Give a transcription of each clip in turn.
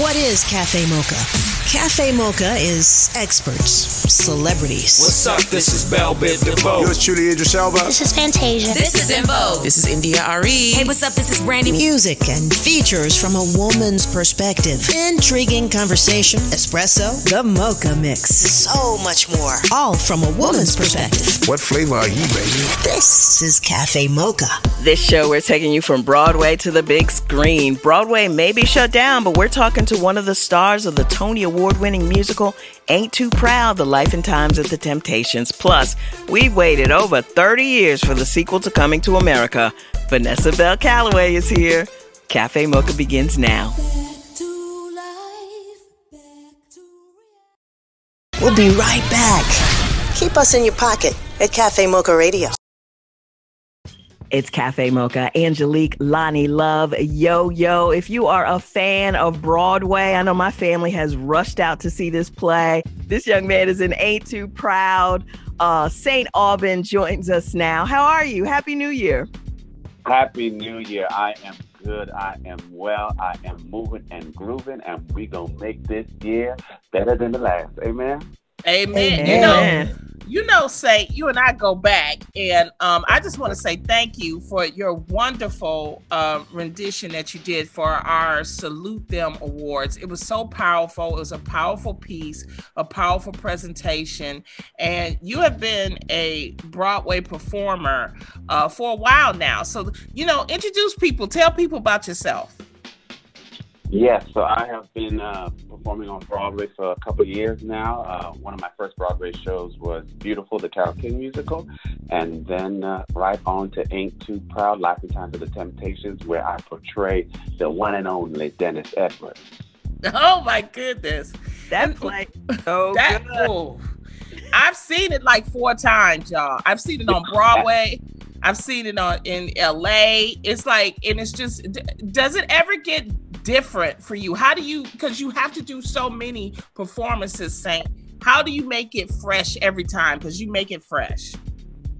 What is Cafe Mocha? Cafe Mocha is experts, celebrities. What's up? This is Bell Biv DeVoe. Yours truly, Idris Elba. This is Fantasia. This is En Vogue. This is India.Arie. Hey, what's up? This is Brandy. Music and features from a woman's perspective. Intriguing conversation, espresso, the mocha mix. So much more. All from a woman's perspective. What flavor are you, baby? This is Cafe Mocha. This show, we're taking you from Broadway to the big screen. Broadway may be shut down, but we're talking to one of the stars of the Tony Award winning musical, Ain't Too Proud The Life and Times of the Temptations. Plus, we've waited over 30 years for the sequel to Coming to America. Vanessa Bell Calloway is here. Cafe Mocha begins now. We'll be right back. Keep us in your pocket at Cafe Mocha Radio. It's Cafe Mocha. Angelique Loni Love. Yo, yo. If you are a fan of Broadway, I know my family has rushed out to see this play. This young man is an Ain't Too Proud. Uh, St. Aubyn joins us now. How are you? Happy New Year. Happy New Year. I am good. I am well. I am moving and grooving, and we to make this year better than the last. Amen. Amen. You know, you know, say you and I go back, and um, I just want to say thank you for your wonderful uh, rendition that you did for our Salute Them Awards. It was so powerful. It was a powerful piece, a powerful presentation, and you have been a Broadway performer uh, for a while now. So, you know, introduce people, tell people about yourself. Yes, so I have been uh, performing on Broadway for a couple of years now. Uh, one of my first Broadway shows was Beautiful, the Carole King musical, and then uh, right on to Ain't Too Proud, Life and Times of the Temptations, where I portray the one and only Dennis Edwards. Oh my goodness, That play so that good. oh, I've seen it like four times, y'all. I've seen it on Broadway. I've seen it on in LA. It's like, and it's just, does it ever get different for you? How do you, because you have to do so many performances, Saint. How do you make it fresh every time? Because you make it fresh.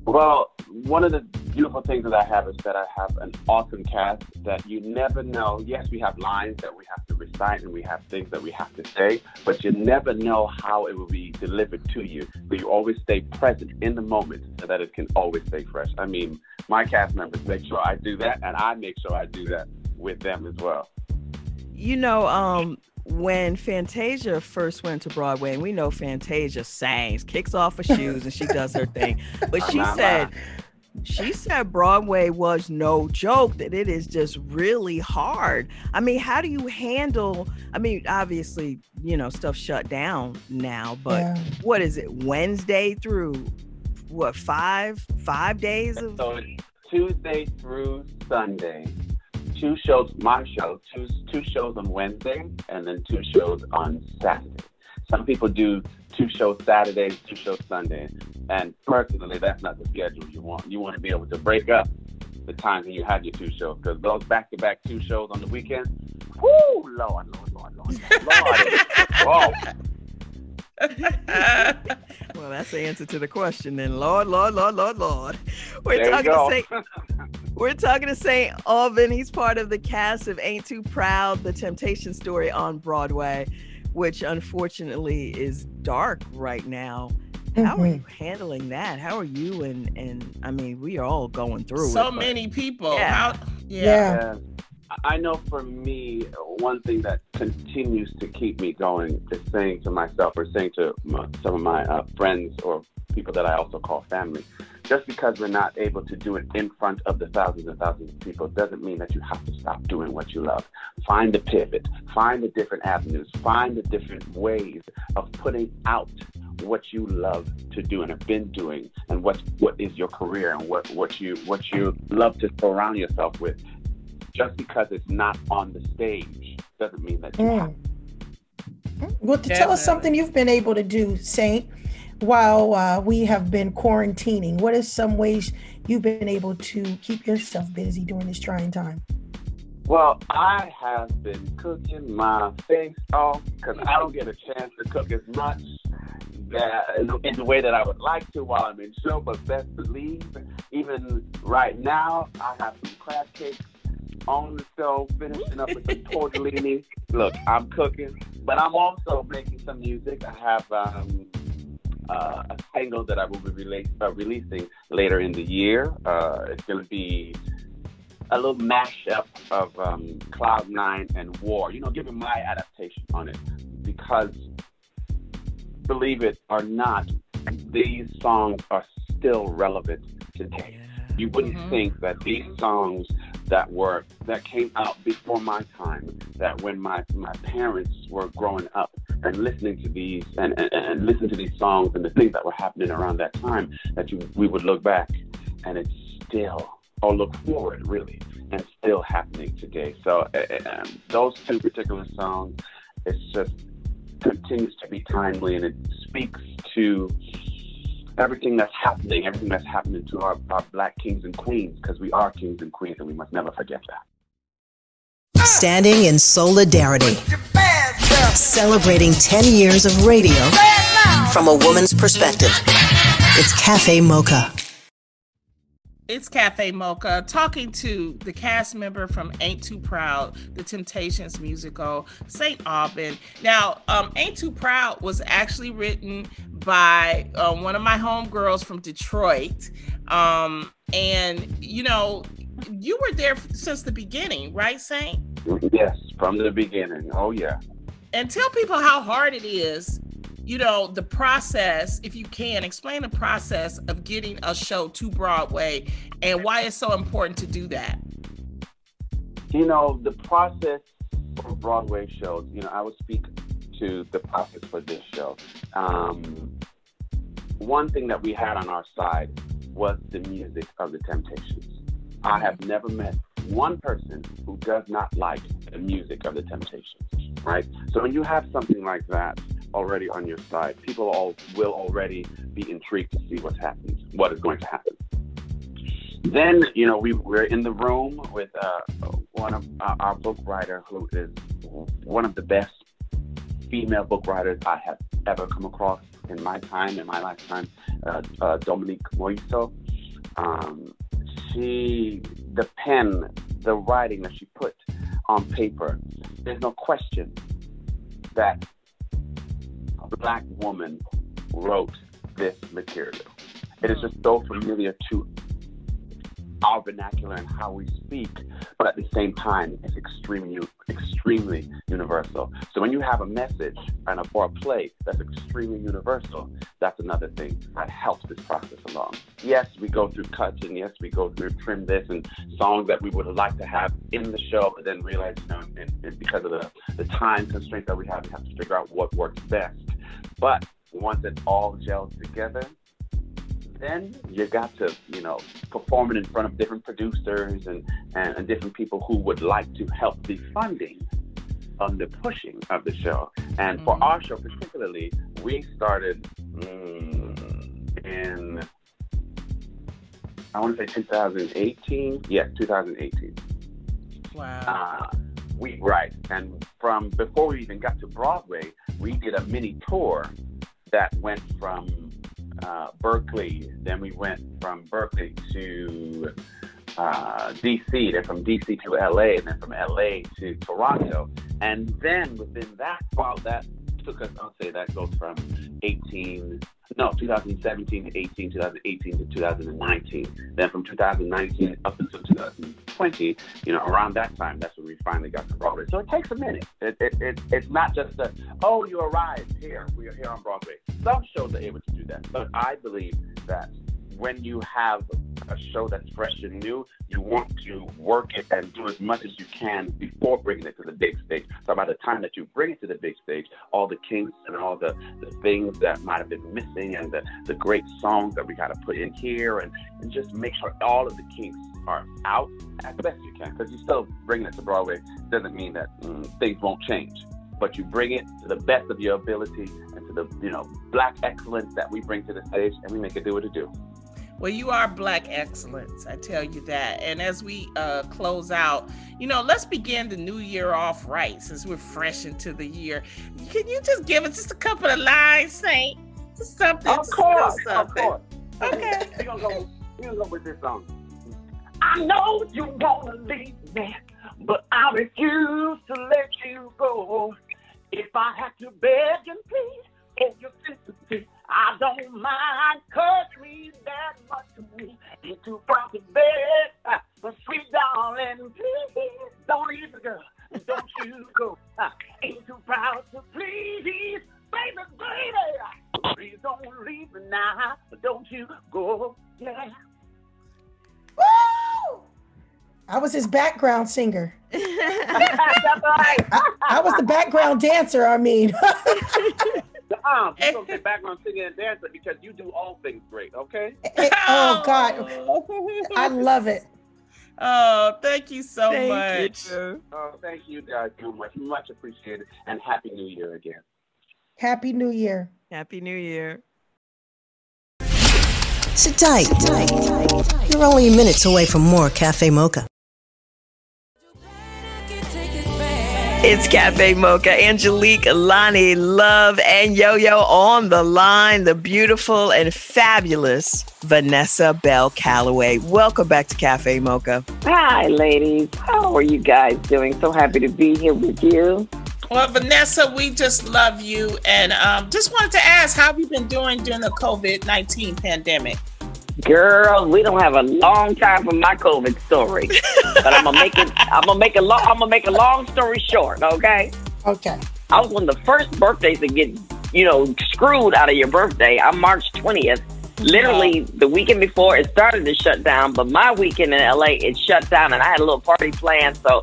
Well, one of the beautiful things that I have is that I have an awesome cast that you never know. Yes, we have lines that we have to recite and we have things that we have to say, but you never know how it will be delivered to you. But you always stay present in the moment so that it can always stay fresh. I mean, my cast members make sure I do that, and I make sure I do that with them as well. You know, um, when Fantasia first went to Broadway, and we know Fantasia sings, kicks off her shoes, and she does her thing. But she not said, she said Broadway was no joke, that it is just really hard. I mean, how do you handle? I mean, obviously, you know, stuff shut down now, but Yeah. what is it, Wednesday through what, five, five days of So it's Tuesday through Sunday. Two shows, my show, two, two shows on Wednesday, and then two shows on Saturday. Some people do two shows Saturdays, two shows Sunday. And personally, that's not the schedule you want. You want to be able to break up the times when you had your two shows, because those back-to-back two shows on the weekend, whoo, Lord, Lord, Lord, Lord, Lord, Lord. Well, that's the answer to the question. Then, Lord, Lord, Lord, Lord, Lord. We're there talking to. Saint. We're talking to Saint Aubyn. He's part of the cast of Ain't Too Proud, the Temptation story on Broadway, which unfortunately is dark right now. How are Mhm. you handling that? How are you and and I mean, we are all going through So it. but- many people. Yeah. How, yeah. Yeah. I know for me, one thing that continues to keep me going is saying to myself or saying to my, some of my uh, friends or people that I also call family, just because we're not able to do it in front of the thousands and thousands of people doesn't mean that you have to stop doing what you love. Find the pivot, find the different avenues, find the different ways of putting out what you love to do and have been doing and what what is your career and what, what you what you love to surround yourself with just because it's not on the stage doesn't mean that you have Mm. Well, to tell us something you've been able to do, Saint, while uh, we have been quarantining. What are some ways you've been able to keep yourself busy during this trying time? Well, I have been cooking my face off because I don't get a chance to cook as much that, in, the, in the way that I would like to while I'm in show. But best believe, even right now, I have some crab cakes on the stove, finishing up with some tortellini. Look, I'm cooking, but I'm also making some music. I have um, uh, a single that I will be release, uh, releasing later in the year. Uh, it's going to be a little mashup of um, Cloud Nine and War. You know, giving my adaptation on it because, believe it or not, these songs are still relevant today. You wouldn't mm-hmm. think that these songs that were that came out before my time, that when my my parents were growing up and listening to these and, and, and listening to these songs and the things that were happening around that time, that you we would look back and it's still or look forward really and still happening today. So uh, those two particular songs, it's just continues to be timely and it speaks to everything that's happening, everything that's happening to our, our black kings and queens, because we are kings and queens, and we must never forget that. Standing in solidarity, celebrating 10 years of radio from a woman's perspective. It's Cafe Mocha. It's Cafe Mocha talking to the cast member from Ain't Too Proud, the Temptations musical, St. Aubyn. Now, um, Ain't Too Proud was actually written by uh, one of my homegirls from Detroit. Um, and, you know, you were there since the beginning, right, Saint? Yes, from the beginning. Oh, yeah. And tell people how hard it is you know, the process, if you can, explain the process of getting a show to Broadway and why it's so important to do that. You know, the process for Broadway shows, you know, I would speak to the process for this show. Um, one thing that we had on our side was the music of the Temptations. I have never met one person who does not like the music of the Temptations, right? So when you have something like that, already on your side. People all will already be intrigued to see what's happening, what is going to happen. Then, you know, we were in the room with uh, one of uh, our book writer who is one of the best female book writers I have ever come across in my time, in my lifetime, uh, uh, Dominique Morisseau. Um, she, the pen, the writing that she put on paper, there's no question that a black woman wrote this material. It is just so familiar to our vernacular and how we speak, but at the same time, it's extremely, extremely universal. So when you have a message and a, or a play that's extremely universal, that's another thing that helps this process along. Yes, we go through cuts, and yes, we go through trim this and songs that we would like to have in the show, but then realize, you know, and, and because of the, the time constraints that we have, we have to figure out what works best. But once it all gels together, then you got to, you know, perform it in front of different producers and, and, and different people who would like to help the funding on the pushing of the show. And mm-hmm. for our show particularly, we started mm, in, I want to say 2018. Yes, 2018. Wow. Uh, we right, and from before we even got to Broadway, we did a mini tour that went from uh, Berkeley, then we went from Berkeley to uh, DC, then from DC to LA, and then from LA to Toronto, and then within that, while that took us, I'll say that goes from 18 no, 2017 to 18, 2018 to 2019. Then from 2019 up until 2020, you know, around that time, that's when we finally got to Broadway. So it takes a minute. It, it, it, it's not just a, oh, you arrived here. We are here on Broadway. Some shows are able to do that. But I believe that when you have a show that's fresh and new, you want to work it and do as much as you can before bringing it to the big stage. So by the time that you bring it to the big stage, all the kinks and all the, the things that might have been missing and the, the great songs that we got to put in here and, and just make sure all of the kinks are out as best you can. Because you still bringing it to Broadway doesn't mean that mm, things won't change. But you bring it to the best of your ability and to the you know black excellence that we bring to the stage, and we make it do what it do. Well, you are black excellence, I tell you that. And as we uh, close out, you know, let's begin the new year off right since we're fresh into the year. Can you just give us just a couple of lines, Saint? Just something. Of course, something. of course. Okay. We're gonna go. We're gonna go with this song. I know you wanna leave me. but I refuse to let you go. If I have to beg and plead for your sympathy, I don't mind. Cause me that much to me. Ain't too proud to beg, but sweet darling, please don't leave the girl. Don't you go. Uh, ain't too proud to please, baby, baby. Please don't leave me now. Don't you go. Yeah. Woo! I was his background singer. I, I, was the background dancer, I mean. you don't say background singer and dancer because you do all things great, okay? Eh, eh, oh, God. Oh. I love it. Oh, thank you so thank much. You. Oh, thank you guys so much. Much appreciated. And Happy New Year again. Happy New Year. Happy New Year. Sit tight. You're only minutes away from more Cafe Mocha. It's Cafe Mocha. Angelique, Loni, Love, and Yo Yo on the line. The beautiful and fabulous Vanessa Bell Calloway. Welcome back to Cafe Mocha. Hi, ladies. How are you guys doing? So happy to be here with you. Well, Vanessa, we just love you. And um, just wanted to ask, how have you been doing during the COVID 19 pandemic? Girl, we don't have a long time for my COVID story, but I'm gonna make it. I'm gonna make a long. I'm gonna make a long story short. Okay. Okay. I was one of the first birthdays to get, you know, screwed out of your birthday. I'm March 20th. Literally the weekend before it started to shut down, but my weekend in LA it shut down, and I had a little party planned. So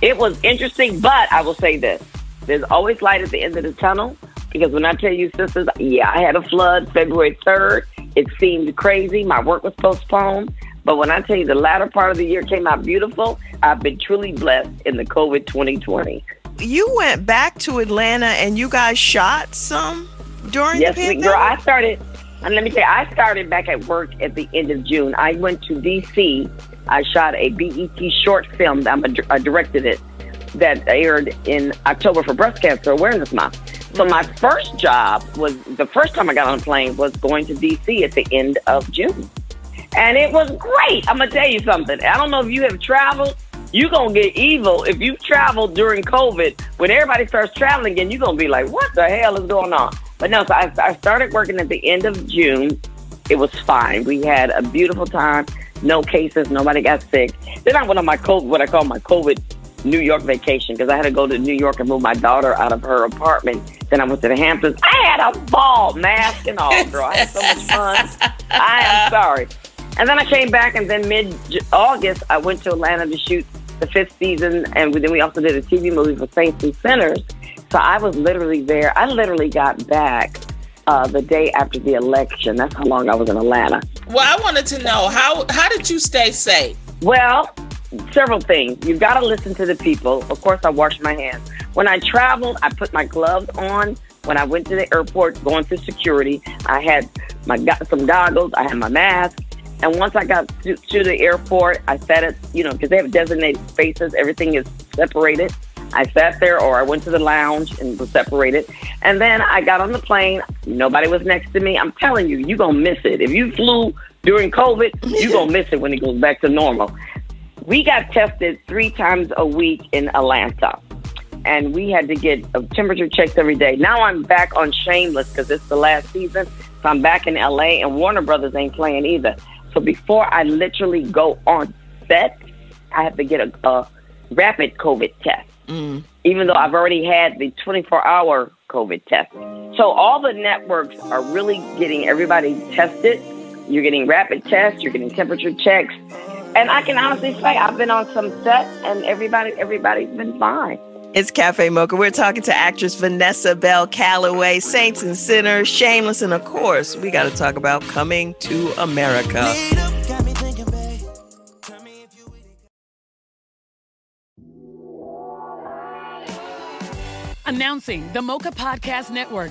it was interesting. But I will say this: there's always light at the end of the tunnel. Because when I tell you, sisters, yeah, I had a flood February 3rd. It seemed crazy. My work was postponed. But when I tell you the latter part of the year came out beautiful, I've been truly blessed in the COVID 2020. You went back to Atlanta and you guys shot some during yes, the pandemic? Yes, girl, I started, and let me tell you, I started back at work at the end of June. I went to D.C. I shot a BET short film. I'm a, I directed it that aired in October for Breast Cancer Awareness Month. So my first job was the first time I got on a plane was going to DC at the end of June. And it was great. I'm gonna tell you something. I don't know if you have traveled. You're gonna get evil if you traveled during COVID. When everybody starts traveling again, you're gonna be like, "What the hell is going on?" But no, so I, I started working at the end of June. It was fine. We had a beautiful time. No cases. Nobody got sick. Then I went on my COVID, what I call my COVID New York vacation because I had to go to New York and move my daughter out of her apartment. Then I went to the Hamptons. I had a ball, mask and all, girl. I had so much fun. I am sorry. And then I came back, and then mid August, I went to Atlanta to shoot the fifth season, and then we also did a TV movie for Saints and Sinners. So I was literally there. I literally got back uh, the day after the election. That's how long I was in Atlanta. Well, I wanted to know how how did you stay safe? Well, several things. You've got to listen to the people. Of course, I wash my hands. When I traveled, I put my gloves on. When I went to the airport, going through security, I had my got some goggles. I had my mask. And once I got to, to the airport, I sat at you know because they have designated spaces. Everything is separated. I sat there, or I went to the lounge and was separated. And then I got on the plane. Nobody was next to me. I'm telling you, you gonna miss it if you flew during COVID. you're gonna miss it when it goes back to normal we got tested three times a week in Atlanta. And we had to get temperature checks every day. Now I'm back on Shameless because it's the last season. So I'm back in LA, and Warner Brothers ain't playing either. So before I literally go on set, I have to get a, a rapid COVID test. Mm. Even though I've already had the 24 hour COVID test. So all the networks are really getting everybody tested. You're getting rapid tests, you're getting temperature checks, and I can honestly say I've been on some sets and everybody everybody's been fine. It's Cafe Mocha. We're talking to actress Vanessa Bell Calloway, Saints and Sinners, Shameless, and of course, we got to talk about Coming to America. Announcing the Mocha Podcast Network,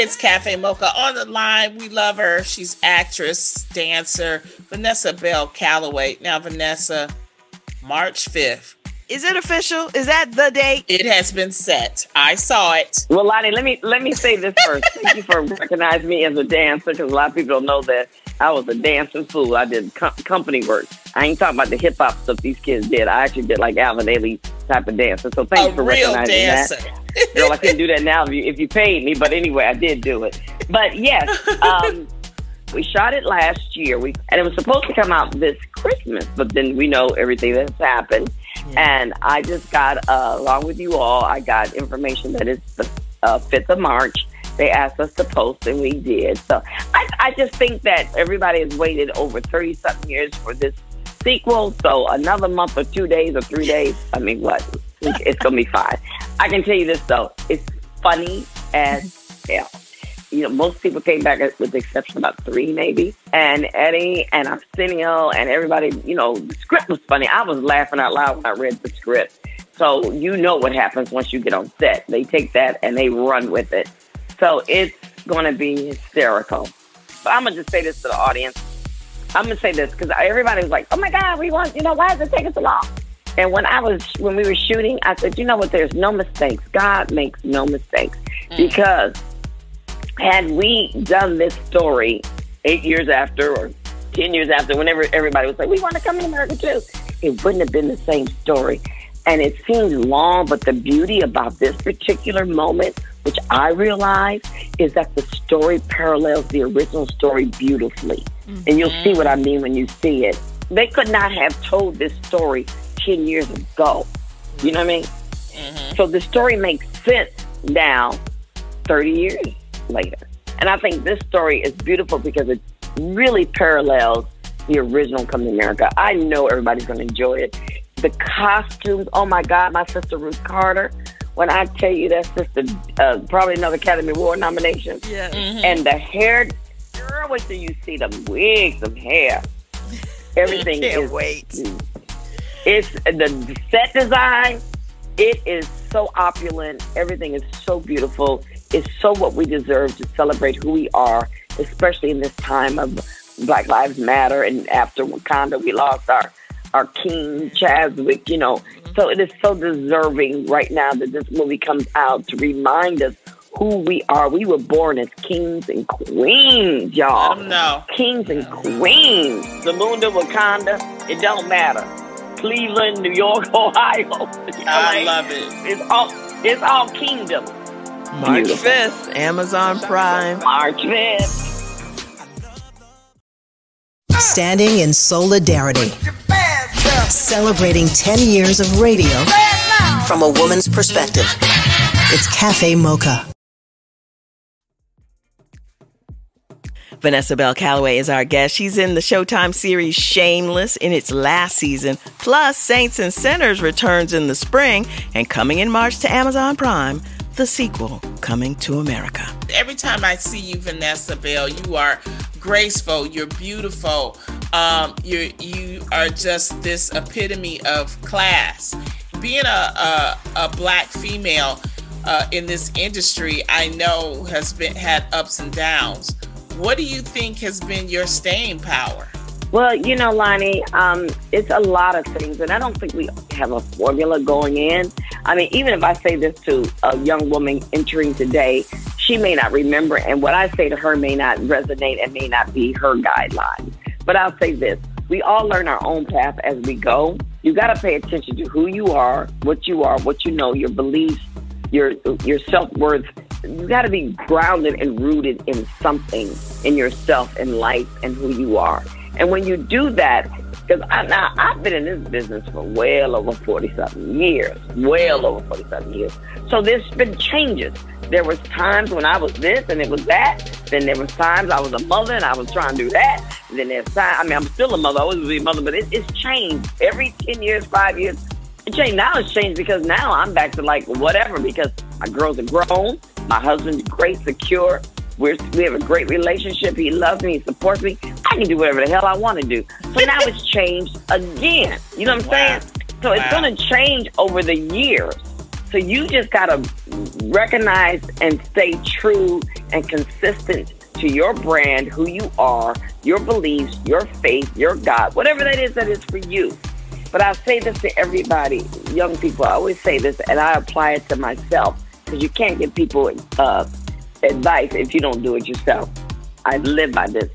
It's Cafe Mocha on the line. We love her. She's actress, dancer, Vanessa Bell Calloway. Now, Vanessa, March 5th. Is it official? Is that the date? It has been set. I saw it. Well, Lottie, let me let me say this first. Thank you for recognizing me as a dancer because a lot of people don't know that I was a dancing fool. I did com- company work. I ain't talking about the hip hop stuff these kids did. I actually did like Alvin Ailey type of dancer. So thanks a for real recognizing dancer. that. Girl, I couldn't do that now if you, if you paid me. But anyway, I did do it. But yes, um, we shot it last year. We and it was supposed to come out this Christmas, but then we know everything that's happened. And I just got, uh, along with you all, I got information that it's the uh, 5th of March. They asked us to post, and we did. So I, I just think that everybody has waited over 30 something years for this sequel. So another month or two days or three days, I mean, what? It's to be fine. I can tell you this, though. It's funny as hell. You know, most people came back with the exception of about three, maybe. And Eddie and Arsenio and everybody, you know, the script was funny. I was laughing out loud when I read the script. So you know what happens once you get on set. They take that and they run with it. So it's to be hysterical. But I'm to just say this to the audience. I'm going to say this because everybody was like, oh my God, we want, you know, why is it taking so long? And when I was, when we were shooting, I said, you know what, there's no mistakes. God makes no mistakes. Mm. Because had we done this story eight years after or 10 years after, whenever everybody was like, we want to come to America too, it wouldn't have been the same story. And it seems long, but the beauty about this particular moment, which I realize, is that the story parallels the original story beautifully. And you'll see what I mean when you see it. They could not have told this story 10 years ago. You know what I mean? So the story makes sense now, 30 years later. And I think this story is beautiful because it really parallels the original Come to America. I know everybody's going to enjoy it. The costumes, oh my God, my sister Ruth Carter. When I tell you that sister, uh, probably another Academy Award nomination. Yeah. And the hair, girl, wait till you see the wigs, of hair. Everything Can't is wait. it's the set design. It is so opulent. Everything is so beautiful. It's so what we deserve to celebrate who we are, especially in this time of Black Lives Matter and after Wakanda, we lost our our King Chadwick. You know, so it is so deserving right now that this movie comes out to remind us who we are. We were born as kings and queens, y'all. No. Kings and queens. The moon Zamunda, Wakanda, it don't matter. Cleveland, New York, Ohio. I LA. love it. It's all it's all kingdom. March Beautiful. 5th, Amazon Prime. March 5th. Standing in solidarity. Celebrating 10 years of radio from a woman's perspective. It's Cafe Mocha. Vanessa Bell Calloway is our guest. She's in the Showtime series Shameless in its last season. Plus, Saints and Sinners returns in the spring and coming in March to Amazon Prime, the sequel coming to America. Every time I see you, Vanessa Bell, you are graceful, you're beautiful, um, you you are just this epitome of class. Being a, a, a black female uh, in this industry, I know has been had ups and downs. What do you think has been your staying power? Well, you know, Loni, um, it's a lot of things, and I don't think we have a formula going in. I mean, even if I say this to a young woman entering today, she may not remember, and what I say to her may not resonate and may not be her guideline. But I'll say this we all learn our own path as we go. You got to pay attention to who you are, what you are, what you know, your beliefs, your your self worth. You got to be grounded and rooted in something in yourself and life and who you are. And when you do that, because now I've been in this business for well over forty something years, well over forty something years. So there's been changes. There was times when I was this and it was that. Then there was times I was a mother and I was trying to do that. And then there's time. I mean, I'm still a mother. I always be a mother, but it, it's changed every ten years, five years. It changed. Now it's changed because now I'm back to like whatever because my girls are grown. My husband's great, secure. We're, we have a great relationship. He loves me. He supports me. I can do whatever the hell I want to do. So now it's changed again. You know what I'm wow. saying? So it's going to change over the years. So you just got to recognize and stay true and consistent to your brand, who you are, your beliefs, your faith, your God, whatever that is that is for you. But I say this to everybody, young people. I always say this, and I apply it to myself because you can't give people uh, advice if you don't do it yourself. I live by this.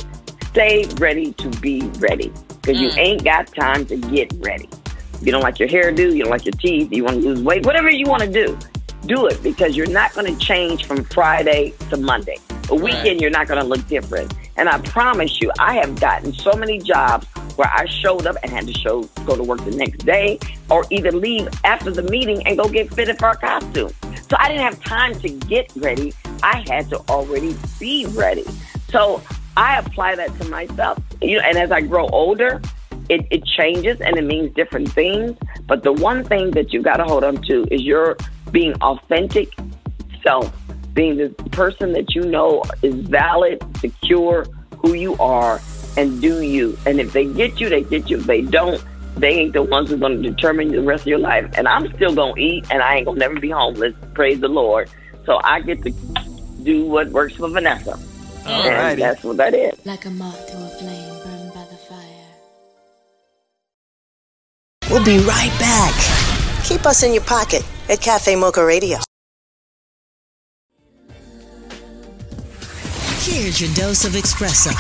Stay ready to be ready because mm. you ain't got time to get ready. You don't like your hairdo, you don't like your teeth, you want to lose weight, whatever you want to do, do it because you're not going to change from Friday to Monday. A weekend, right. you're not going to look different. And I promise you, I have gotten so many jobs where I showed up and had to show go to work the next day, or either leave after the meeting and go get fitted for a costume. So I didn't have time to get ready. I had to already be ready. So I apply that to myself. You know, and as I grow older, it, it changes and it means different things. But the one thing that you got to hold on to is your being authentic self, being the person that you know is valid, secure, who you are, and do you. And if they get you, they get you. If they don't, they ain't the ones who's going to determine the rest of your life. And I'm still going to eat, and I ain't going to never be homeless. Praise the Lord. So I get to do what works for Vanessa. All and that's what that is. Like a moth to a flame burned by the fire. We'll be right back. Keep us in your pocket at Cafe Mocha Radio. Here's your dose of espresso.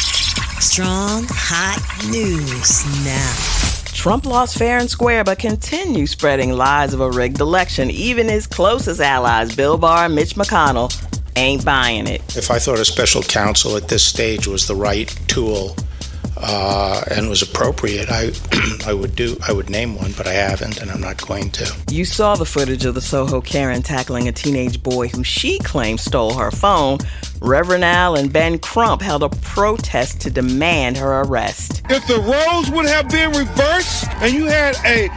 Strong, hot news now. Trump lost fair and square, but continues spreading lies of a rigged election. Even his closest allies, Bill Barr and Mitch McConnell, ain't buying it. If I thought a special counsel at this stage was the right tool uh, and was appropriate, I I would do I would name one, but I haven't, and I'm not going to. You saw the footage of the Soho Karen tackling a teenage boy who she claims stole her phone. Reverend Al and Ben Crump held a protest to demand her arrest. If the roles would have been reversed and you had a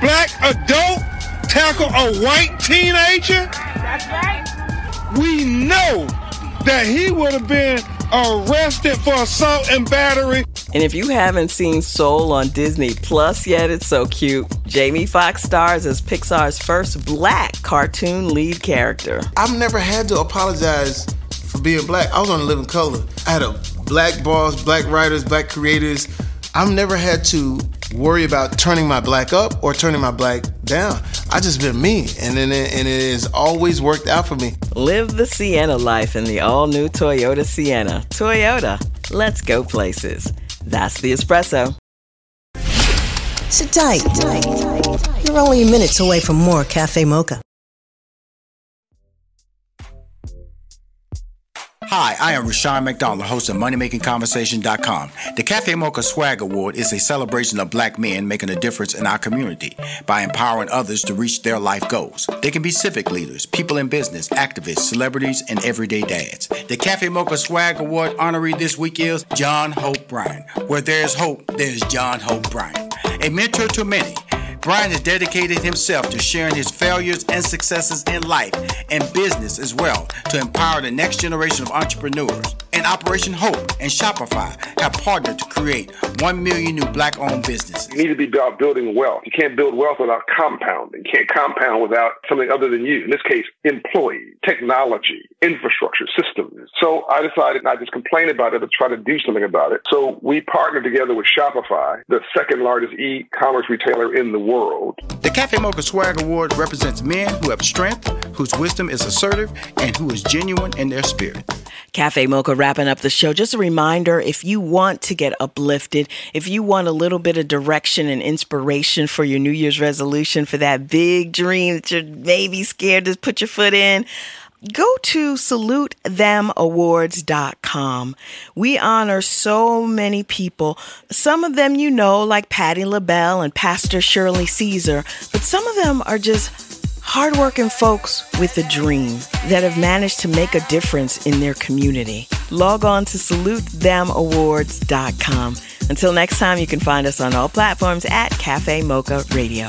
black adult tackle a white teenager, that's right we know that he would have been arrested for assault and battery. And if you haven't seen Soul on Disney Plus yet, it's so cute. Jamie Foxx stars as Pixar's first black cartoon lead character. I've never had to apologize for being black. I was on a Living Color. I had a black boss, black writers, black creators. I've never had to worry about turning my black up or turning my black down. I just been me, and and it, and it has always worked out for me. Live the Sienna life in the all-new Toyota Sienna. Toyota, let's go places. That's the espresso. Sit tight. You're only minutes away from more Cafe Mocha. Hi, I am Rushion McDonald, host of MoneyMakingConversation.com. The Cafe Mocha Swag Award is a celebration of black men making a difference in our community by empowering others to reach their life goals. They can be civic leaders, people in business, activists, celebrities, and everyday dads. The Cafe Mocha Swag Award honoree this week is John Hope Bryant. Where there's hope, there's John Hope Bryant. A mentor to many. Brian has dedicated himself to sharing his failures and successes in life and business as well to empower the next generation of entrepreneurs. And Operation Hope and Shopify have partnered to create 1 million new black owned businesses. You need to be about building wealth. You can't build wealth without compounding. You can't compound without something other than you. In this case, employee, technology, infrastructure, systems. So I decided not just complain about it, but try to do something about it. So we partnered together with Shopify, the second largest e-commerce retailer in the world. The Cafe Mocha Swag Award represents men who have strength, whose wisdom is assertive, and who is genuine in their spirit. Cafe Mocha wrapping up the show. Just a reminder if you want to get uplifted, if you want a little bit of direction and inspiration for your New Year's resolution, for that big dream that you're maybe scared to put your foot in, go to salutethemawards.com. We honor so many people. Some of them you know, like Patti LaBelle and Pastor Shirley Caesar, but some of them are just hardworking folks with a dream that have managed to make a difference in their community. Log on to salutethemawards.com. Until next time, you can find us on all platforms at Cafe Mocha Radio.